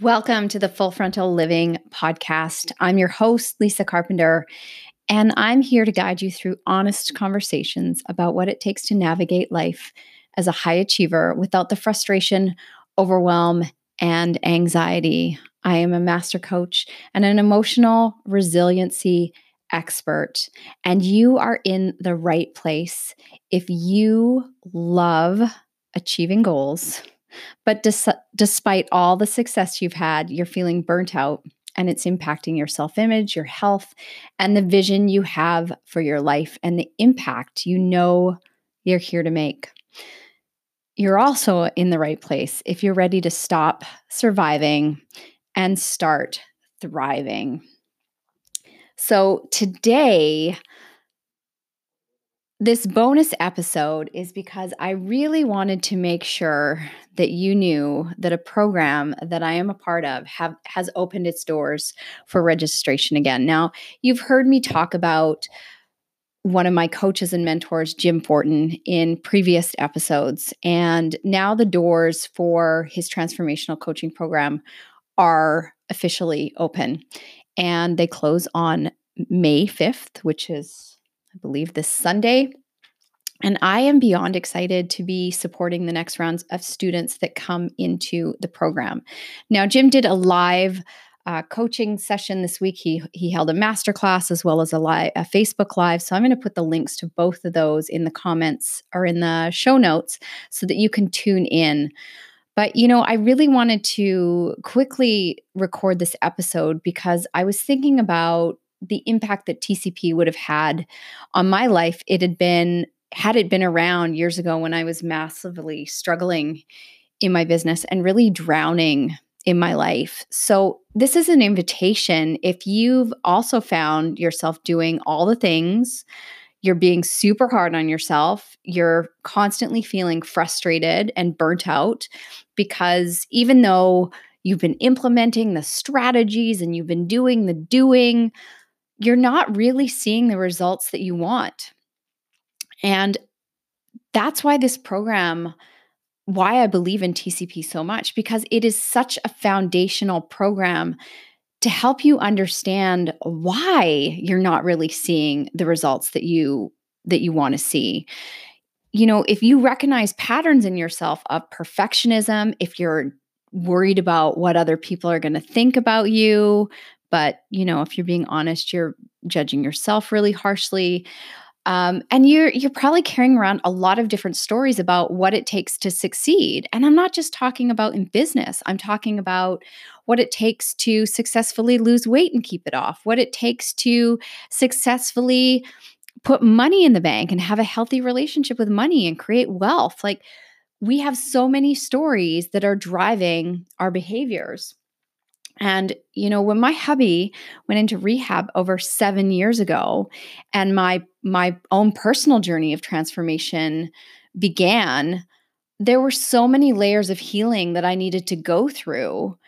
Welcome to the Full Frontal Living podcast. I'm your host, Lisa Carpenter, and I'm here to guide you through honest conversations about what it takes to navigate life as a high achiever without the frustration, overwhelm, and anxiety. I am a master coach and an emotional resiliency expert, and you are in the right place if you love achieving goals but dis- despite all the success you've had, you're feeling burnt out and it's impacting your self image, your health, and the vision you have for your life and the impact you know you're here to make. You're also in the right place if you're ready to stop surviving and start thriving. So, today, this bonus episode is because I really wanted to make sure that you knew that a program that I am a part of have has opened its doors for registration again. Now, you've heard me talk about one of my coaches and mentors, Jim Fortin, in previous episodes. And now the doors for his transformational coaching program are officially open. And they close on May 5th, which is I believe, this Sunday. And I am beyond excited to be supporting the next rounds of students that come into the program. Now, Jim did a live uh, coaching session this week. He he held a masterclass as well as a live a Facebook live. So I'm going to put the links to both of those in the comments or in the show notes so that you can tune in. But you know, I really wanted to quickly record this episode because I was thinking about the impact that TCP would have had on my life, it had been had it been around years ago when I was massively struggling in my business and really drowning in my life. So, this is an invitation if you've also found yourself doing all the things, you're being super hard on yourself, you're constantly feeling frustrated and burnt out because even though you've been implementing the strategies and you've been doing the doing, you're not really seeing the results that you want. And that's why this program, why I believe in TCP so much, because it is such a foundational program to help you understand why you're not really seeing the results that you that you want to see you know if you recognize patterns in yourself of perfectionism if you're worried about what other people are going to think about you but you know if you're being honest you're judging yourself really harshly um, and you're you're probably carrying around a lot of different stories about what it takes to succeed and i'm not just talking about in business i'm talking about what it takes to successfully lose weight and keep it off what it takes to successfully put money in the bank and have a healthy relationship with money and create wealth like we have so many stories that are driving our behaviors and, you know, when my hubby went into rehab over seven years ago and my my own personal journey of transformation began, there were so many layers of healing that I needed to go through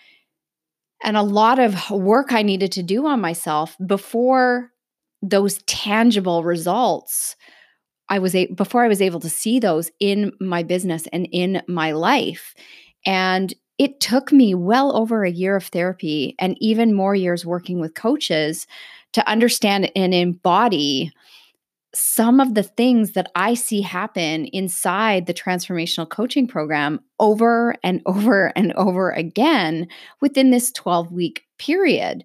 and a lot of work I needed to do on myself before those tangible results I was a- before I was able to see those in my business and in my life. And it took me well over a year of therapy and even more years working with coaches to understand and embody some of the things that I see happen inside the transformational coaching program over and over and over again within this 12 week period.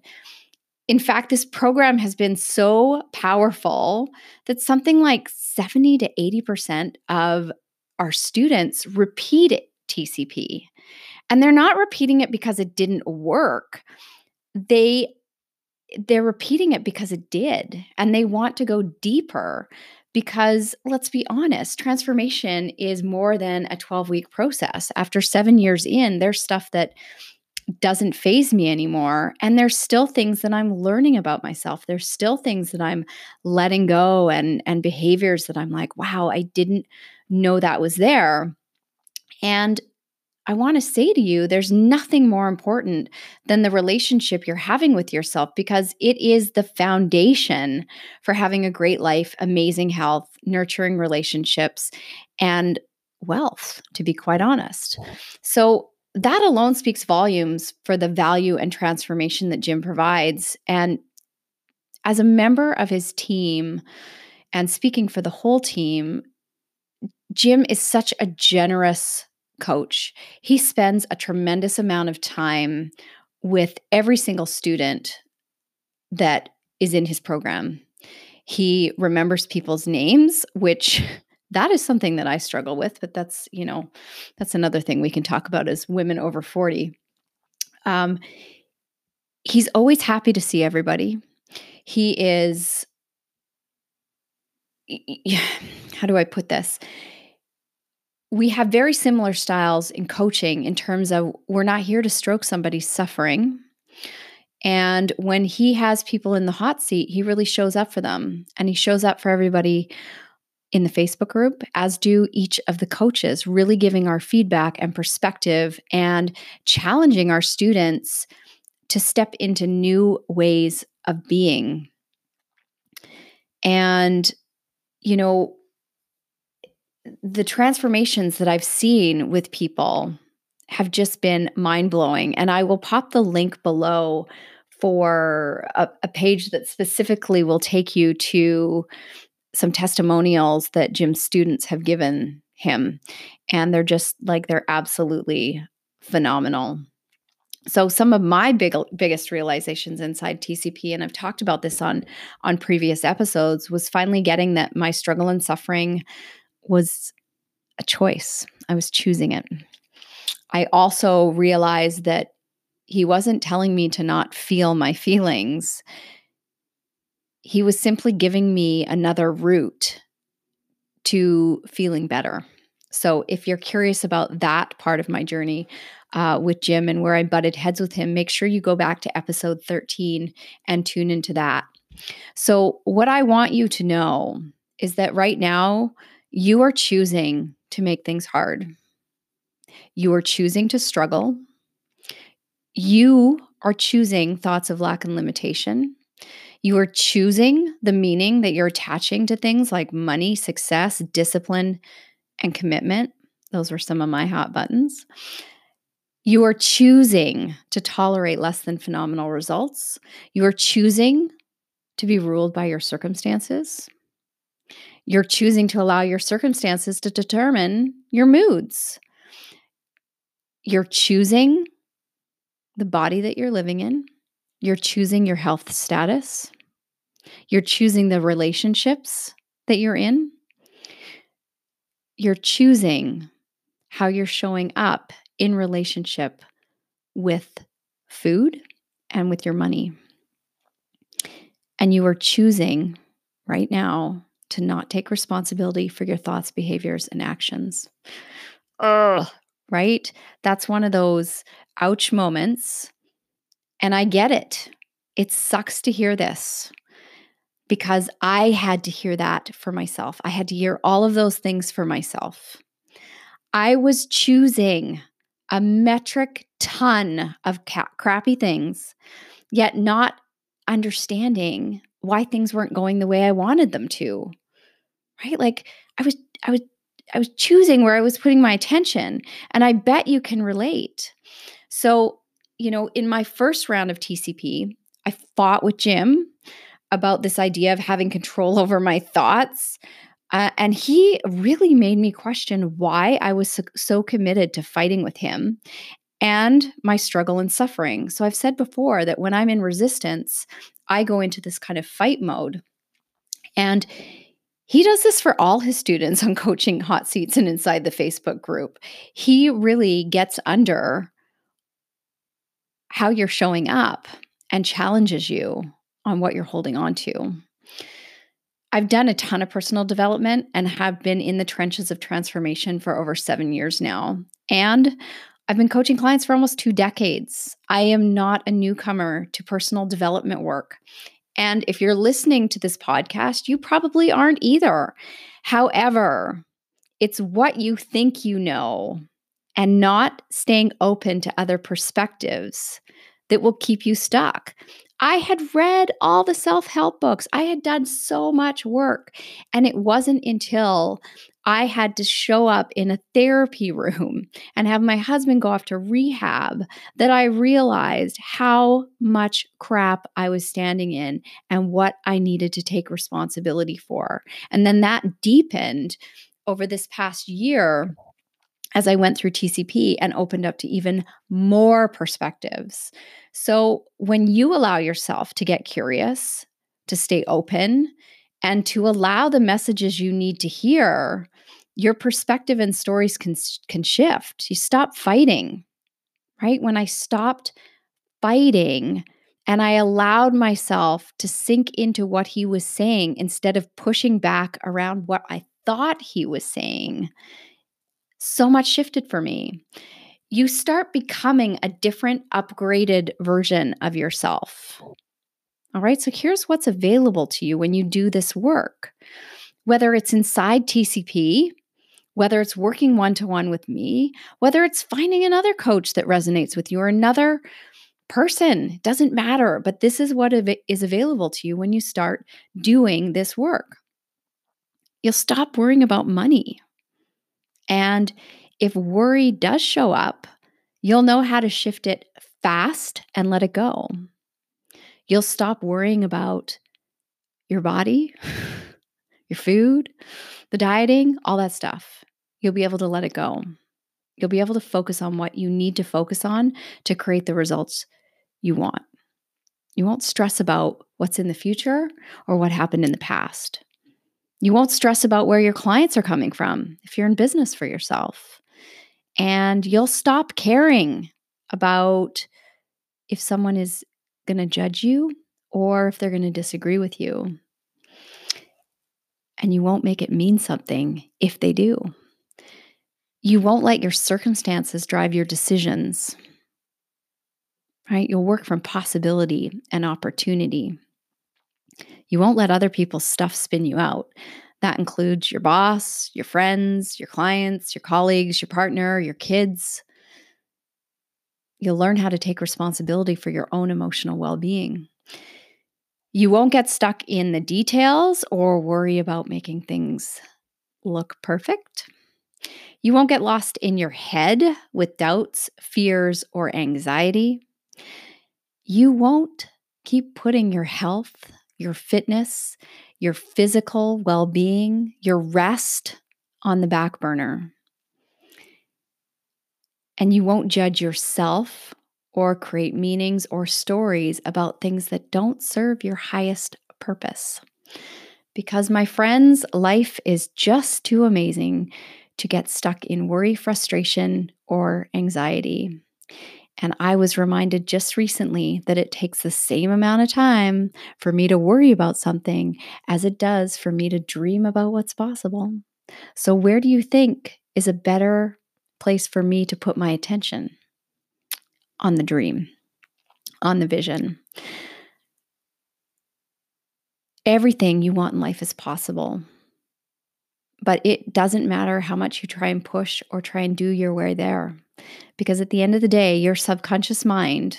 In fact, this program has been so powerful that something like 70 to 80% of our students repeat TCP. And they're not repeating it because it didn't work. They they're repeating it because it did and they want to go deeper because let's be honest, transformation is more than a 12 week process. After 7 years in, there's stuff that doesn't faze me anymore. And there's still things that I'm learning about myself. There's still things that I'm letting go and, and behaviors that I'm like, wow, I didn't know that was there. And I want to say to you, there's nothing more important than the relationship you're having with yourself because it is the foundation for having a great life, amazing health, nurturing relationships, and wealth, to be quite honest. So, that alone speaks volumes for the value and transformation that Jim provides. And as a member of his team and speaking for the whole team, Jim is such a generous coach. He spends a tremendous amount of time with every single student that is in his program. He remembers people's names, which that is something that I struggle with, but that's, you know, that's another thing we can talk about as women over 40. Um, he's always happy to see everybody. He is, Yeah, how do I put this? We have very similar styles in coaching in terms of we're not here to stroke somebody's suffering. And when he has people in the hot seat, he really shows up for them and he shows up for everybody in the Facebook group, as do each of the coaches, really giving our feedback and perspective and challenging our students to step into new ways of being. And, you know, the transformations that I've seen with people have just been mind blowing. And I will pop the link below for a, a, page that specifically will take you to some testimonials that Jim's students have given him. And they're just like, they're absolutely phenomenal. So some of my big, biggest realizations inside TCP, and I've talked about this on on previous episodes, was finally getting that my struggle and suffering was a choice. I was choosing it. I also realized that he wasn't telling me to not feel my feelings he was simply giving me another route to feeling better. So, if you're curious about that part of my journey uh, with Jim and where I butted heads with him, make sure you go back to episode 13 and tune into that. So, what I want you to know is that right now, you are choosing to make things hard. You are choosing to struggle. You are choosing thoughts of lack and limitation. You are choosing the meaning that you're attaching to things like money, success, discipline, and commitment. Those were some of my hot buttons. You are choosing to tolerate less than phenomenal results. You are choosing to be ruled by your circumstances. You're choosing to allow your circumstances to determine your moods. You're choosing the body that you're living in. You're choosing your health status. You're choosing the relationships that you're in. You're choosing how you're showing up in relationship with food and with your money. And you are choosing right now to not take responsibility for your thoughts, behaviors, and actions. Ugh, right? That's one of those ouch moments and I get it. It sucks to hear this because I had to hear that for myself. I had to hear all of those things for myself. I was choosing a metric ton of ca- crappy things, yet not understanding why things weren't going the way I wanted them to. Right? Like I was I was I was choosing where I was putting my attention, and I bet you can relate. So, you know, in my first round of TCP, I fought with Jim about this idea of having control over my thoughts. Uh, and he really made me question why I was so, so committed to fighting with him and my struggle and suffering. So I've said before that when I'm in resistance, I go into this kind of fight mode. And he does this for all his students on coaching hot seats and inside the Facebook group. He really gets under how you're showing up and challenges you on what you're holding on to. I've done a ton of personal development and have been in the trenches of transformation for over seven years now. And I've been coaching clients for almost two decades. I am not a newcomer to personal development work. And if you're listening to this podcast, you probably aren't either. However, it's what you think you know and not staying open to other perspectives that will keep you stuck. I had read all the self help books, I had done so much work. And it wasn't until I had to show up in a therapy room and have my husband go off to rehab that I realized how much crap I was standing in and what I needed to take responsibility for. And then that deepened over this past year as I went through TCP and opened up to even more perspectives. So, when you allow yourself to get curious, to stay open, and to allow the messages you need to hear, your perspective and stories can, can shift. You stop fighting, right? When I stopped fighting and I allowed myself to sink into what he was saying instead of pushing back around what I thought he was saying, so much shifted for me. You start becoming a different, upgraded version of yourself. All right, so here's what's available to you when you do this work. Whether it's inside TCP, whether it's working one to one with me, whether it's finding another coach that resonates with you or another person, doesn't matter. But this is what is available to you when you start doing this work. You'll stop worrying about money. And if worry does show up, you'll know how to shift it fast and let it go. You'll stop worrying about your body, your food, the dieting, all that stuff. You'll be able to let it go. You'll be able to focus on what you need to focus on to create the results you want. You won't stress about what's in the future or what happened in the past. You won't stress about where your clients are coming from if you're in business for yourself. And you'll stop caring about if someone is going to judge you or if they're going to disagree with you. And you won't make it mean something if they do. You won't let your circumstances drive your decisions, right? You'll work from possibility and opportunity. You won't let other people's stuff spin you out. That includes your boss, your friends, your clients, your colleagues, your partner, your kids. You'll learn how to take responsibility for your own emotional well being. You won't get stuck in the details or worry about making things look perfect. You won't get lost in your head with doubts, fears, or anxiety. You won't keep putting your health, your fitness, your physical well being, your rest on the back burner and you won't judge yourself or create meanings or stories about things that don't serve your highest purpose. Because, my friends, life is just too amazing to get stuck in worry, frustration, or anxiety. And I was reminded just recently that it takes the same amount of time for me to worry about something as it does for me to dream about what's possible. So, where do you think is a better place for me to put my attention on the dream, on the vision. Everything you want in life is possible. But it doesn't matter how much you try and push or try and do your way there. Because at the end of the day, your subconscious mind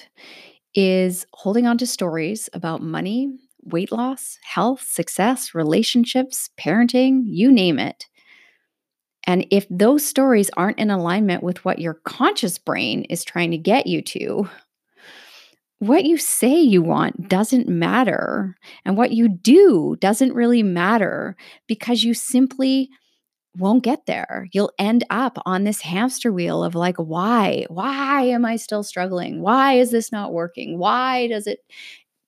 is holding on to stories about money, weight loss, health, success, relationships, parenting, you name it. And if those stories aren't in alignment with what your conscious brain is trying to get you to, what you say you want doesn't matter. And what you do doesn't really matter because you simply won't get there. You'll end up on this hamster wheel of like, why? Why am I still struggling? Why is this not working? Why does it,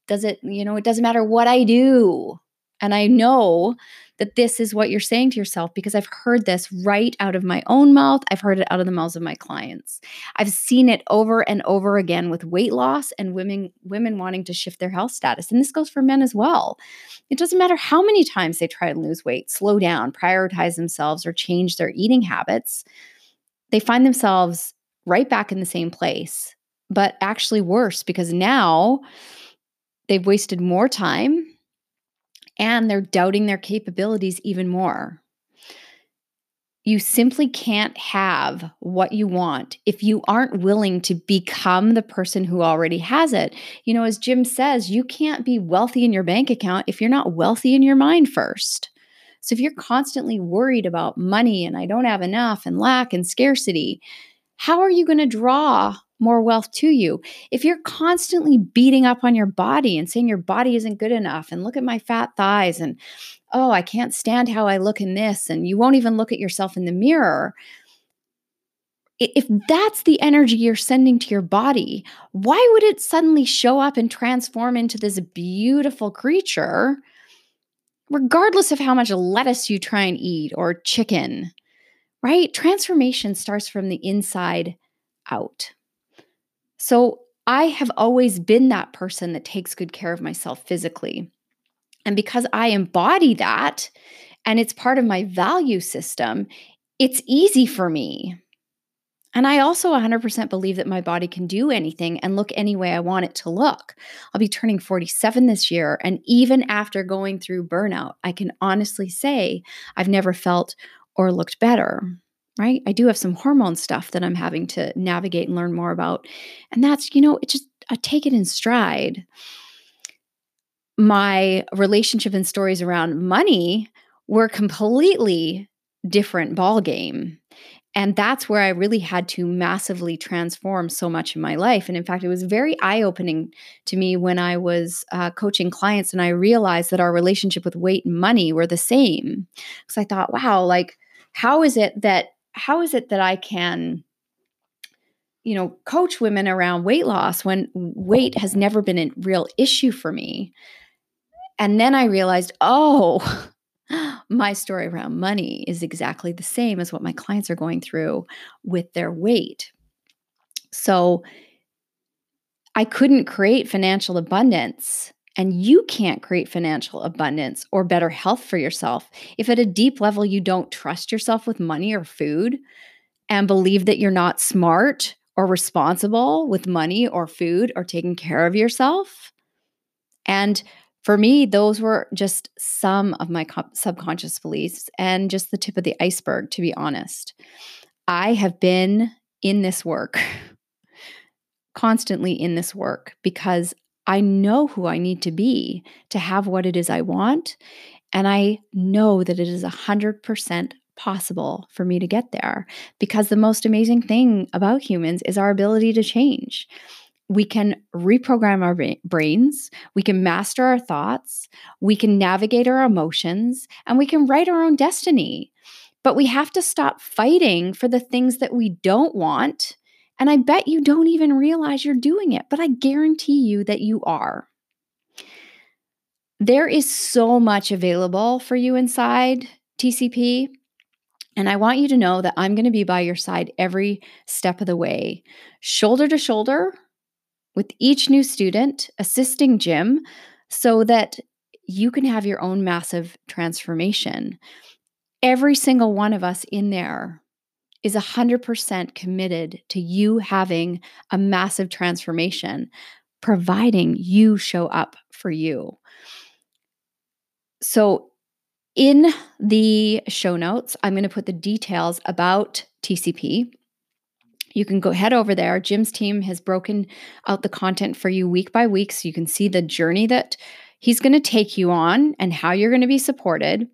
does it, you know, it doesn't matter what I do. And I know that this is what you're saying to yourself because I've heard this right out of my own mouth. I've heard it out of the mouths of my clients. I've seen it over and over again with weight loss and women women wanting to shift their health status. And this goes for men as well. It doesn't matter how many times they try to lose weight, slow down, prioritize themselves or change their eating habits. They find themselves right back in the same place, but actually worse because now they've wasted more time and they're doubting their capabilities even more. You simply can't have what you want if you aren't willing to become the person who already has it. You know, as Jim says, you can't be wealthy in your bank account if you're not wealthy in your mind first. So if you're constantly worried about money and I don't have enough and lack and scarcity, how are you going to draw more wealth to you? If you're constantly beating up on your body and saying your body isn't good enough and look at my fat thighs and oh, I can't stand how I look in this and you won't even look at yourself in the mirror, if that's the energy you're sending to your body, why would it suddenly show up and transform into this beautiful creature, regardless of how much lettuce you try and eat or chicken? Right? Transformation starts from the inside out. So I have always been that person that takes good care of myself physically. And because I embody that and it's part of my value system, it's easy for me and I also 100% believe that my body can do anything and look any way I want it to look. I'll be turning 47 this year. And even after going through burnout, I can honestly say I've never felt or looked better, right? I do have some hormone stuff that I'm having to navigate and learn more about. And that's, you know, it just, I take it in stride. My relationship and stories around money were completely different ball game and that's where I really had to massively transform so much in my life. And in fact, it was very eye opening to me when I was uh, coaching clients and I realized that our relationship with weight and money were the same. Because I thought, wow, like, how is it that, how is it that I can, you know, coach women around weight loss when weight has never been a real issue for me? And then I realized, oh, my story around money is exactly the same as what my clients are going through with their weight. So I couldn't create financial abundance. And you can't create financial abundance or better health for yourself if, at a deep level, you don't trust yourself with money or food and believe that you're not smart or responsible with money or food or taking care of yourself. And for me, those were just some of my subconscious beliefs and just the tip of the iceberg, to be honest. I have been in this work, constantly in this work, because I know who I need to be to have what it is I want. And I know that it is 100% possible for me to get there because the most amazing thing about humans is our ability to change we can reprogram our brains, we can master our thoughts, we can navigate our emotions, and we can write our own destiny. But we have to stop fighting for the things that we don't want. And I bet you don't even realize you're doing it, but I guarantee you that you are. There is so much available for you inside TCP. And I want you to know that I'm going to be by your side every step of the way, shoulder to shoulder with each new student, assisting Jim so that you can have your own massive transformation. Every single one of us in there is 100% committed to you having a massive transformation, providing you show up for you. So, in the show notes, I'm going to put the details about TCP you can go head over there. Jim's team has broken out the content for you week by week so you can see the journey that he's going to take you on and how you're going to be supported.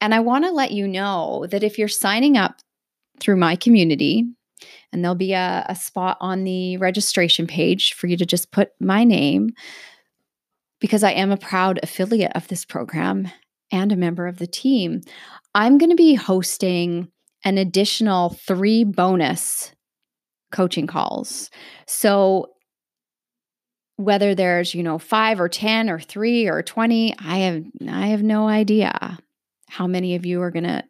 And I want to let you know that if you're signing up through my community, and there'll be a, a spot on the registration page for you to just put my name because I am a proud affiliate of this program and a member of the team. I'm going to be hosting an additional three bonus coaching calls. So whether there's, you know, 5 or 10 or 3 or 20, I have I have no idea how many of you are going to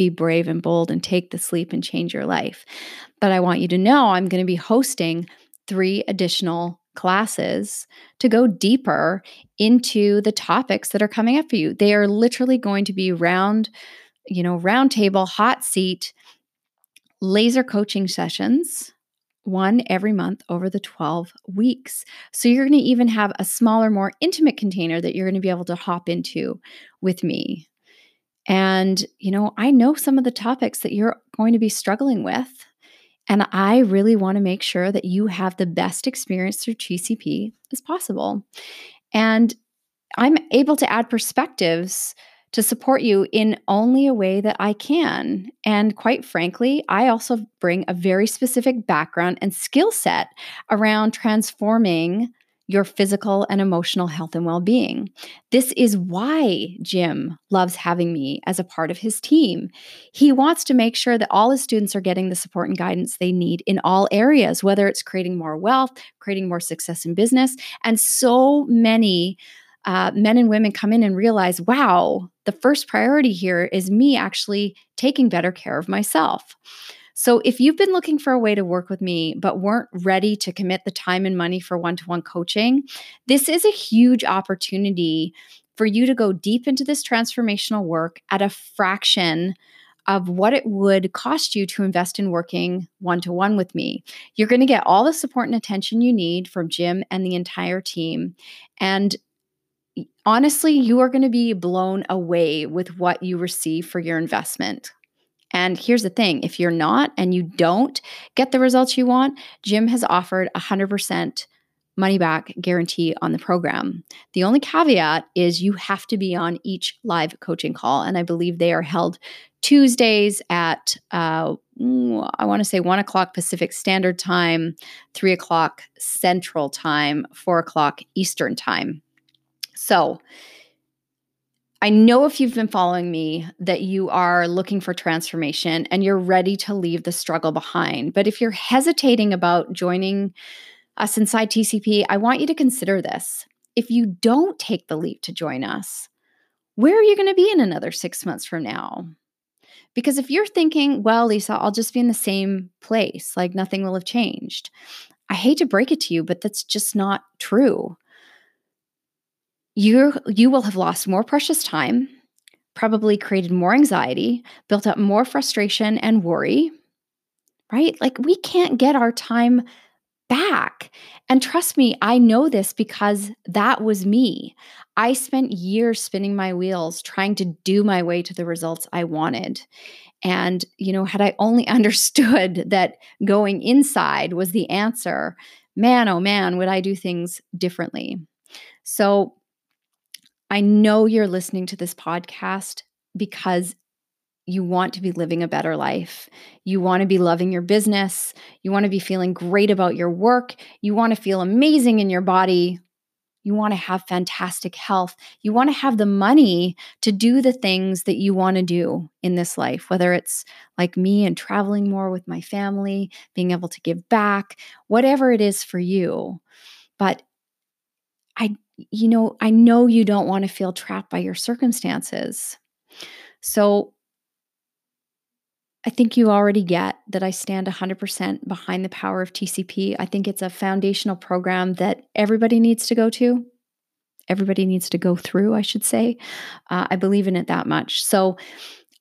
be brave and bold and take the sleep and change your life. But I want you to know I'm going to be hosting 3 additional classes to go deeper into the topics that are coming up for you. They are literally going to be round, you know, round table, hot seat laser coaching sessions, one every month over the 12 weeks. So you're going to even have a smaller, more intimate container that you're going to be able to hop into with me. And, you know, I know some of the topics that you're going to be struggling with. And I really want to make sure that you have the best experience through TCP as possible. And I'm able to add perspectives to support you in only a way that I can. And quite frankly, I also bring a very specific background and skill set around transforming your physical and emotional health and well being. This is why Jim loves having me as a part of his team. He wants to make sure that all his students are getting the support and guidance they need in all areas, whether it's creating more wealth, creating more success in business. And so many uh, men and women come in and realize, wow, the first priority here is me actually taking better care of myself. So, if you've been looking for a way to work with me but weren't ready to commit the time and money for one to one coaching, this is a huge opportunity for you to go deep into this transformational work at a fraction of what it would cost you to invest in working one to one with me. You're going to get all the support and attention you need from Jim and the entire team. And honestly, you are going to be blown away with what you receive for your investment. And here's the thing if you're not and you don't get the results you want, Jim has offered 100% money back guarantee on the program. The only caveat is you have to be on each live coaching call. And I believe they are held Tuesdays at, uh, I want to say one o'clock Pacific Standard Time, three o'clock Central Time, four o'clock Eastern Time. So, I know if you've been following me that you are looking for transformation and you're ready to leave the struggle behind. But if you're hesitating about joining us inside TCP, I want you to consider this. If you don't take the leap to join us, where are you going to be in another six months from now? Because if you're thinking, well, Lisa, I'll just be in the same place, like nothing will have changed, I hate to break it to you, but that's just not true you you will have lost more precious time, probably created more anxiety, built up more frustration and worry. Right? Like we can't get our time back. And trust me, I know this because that was me. I spent years spinning my wheels trying to do my way to the results I wanted. And, you know, had I only understood that going inside was the answer, man, oh man, would I do things differently? So, I know you're listening to this podcast because you want to be living a better life. You want to be loving your business. You want to be feeling great about your work. You want to feel amazing in your body. You want to have fantastic health. You want to have the money to do the things that you want to do in this life, whether it's like me and traveling more with my family, being able to give back, whatever it is for you. But I you know, I know you don't want to feel trapped by your circumstances. So I think you already get that I stand 100% behind the power of TCP. I think it's a foundational program that everybody needs to go to. Everybody needs to go through, I should say. Uh, I believe in it that much. So,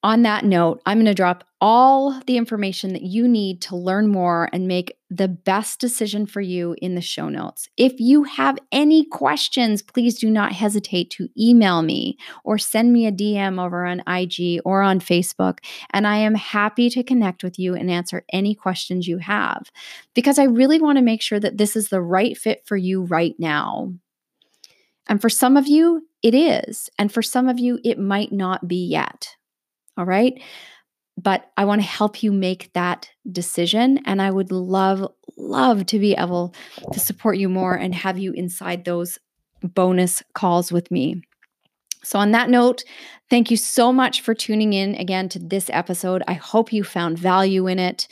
on that note, I'm going to drop all the information that you need to learn more and make the best decision for you in the show notes. If you have any questions, please do not hesitate to email me or send me a DM over on IG or on Facebook. And I am happy to connect with you and answer any questions you have because I really want to make sure that this is the right fit for you right now. And for some of you, it is. And for some of you, it might not be yet. All right. But I want to help you make that decision. And I would love, love to be able to support you more and have you inside those bonus calls with me. So, on that note, thank you so much for tuning in again to this episode. I hope you found value in it.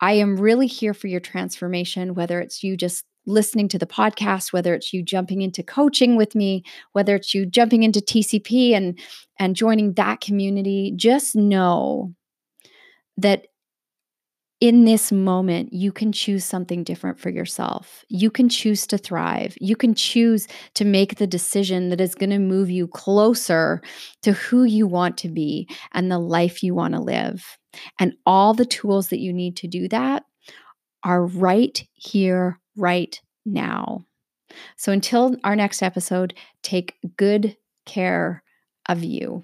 I am really here for your transformation, whether it's you just listening to the podcast, whether it's you jumping into coaching with me, whether it's you jumping into TCP and and joining that community, just know that in this moment, you can choose something different for yourself. You can choose to thrive. You can choose to make the decision that is going to move you closer to who you want to be and the life you want to live. And all the tools that you need to do that are right here, right now. So until our next episode, take good care of you.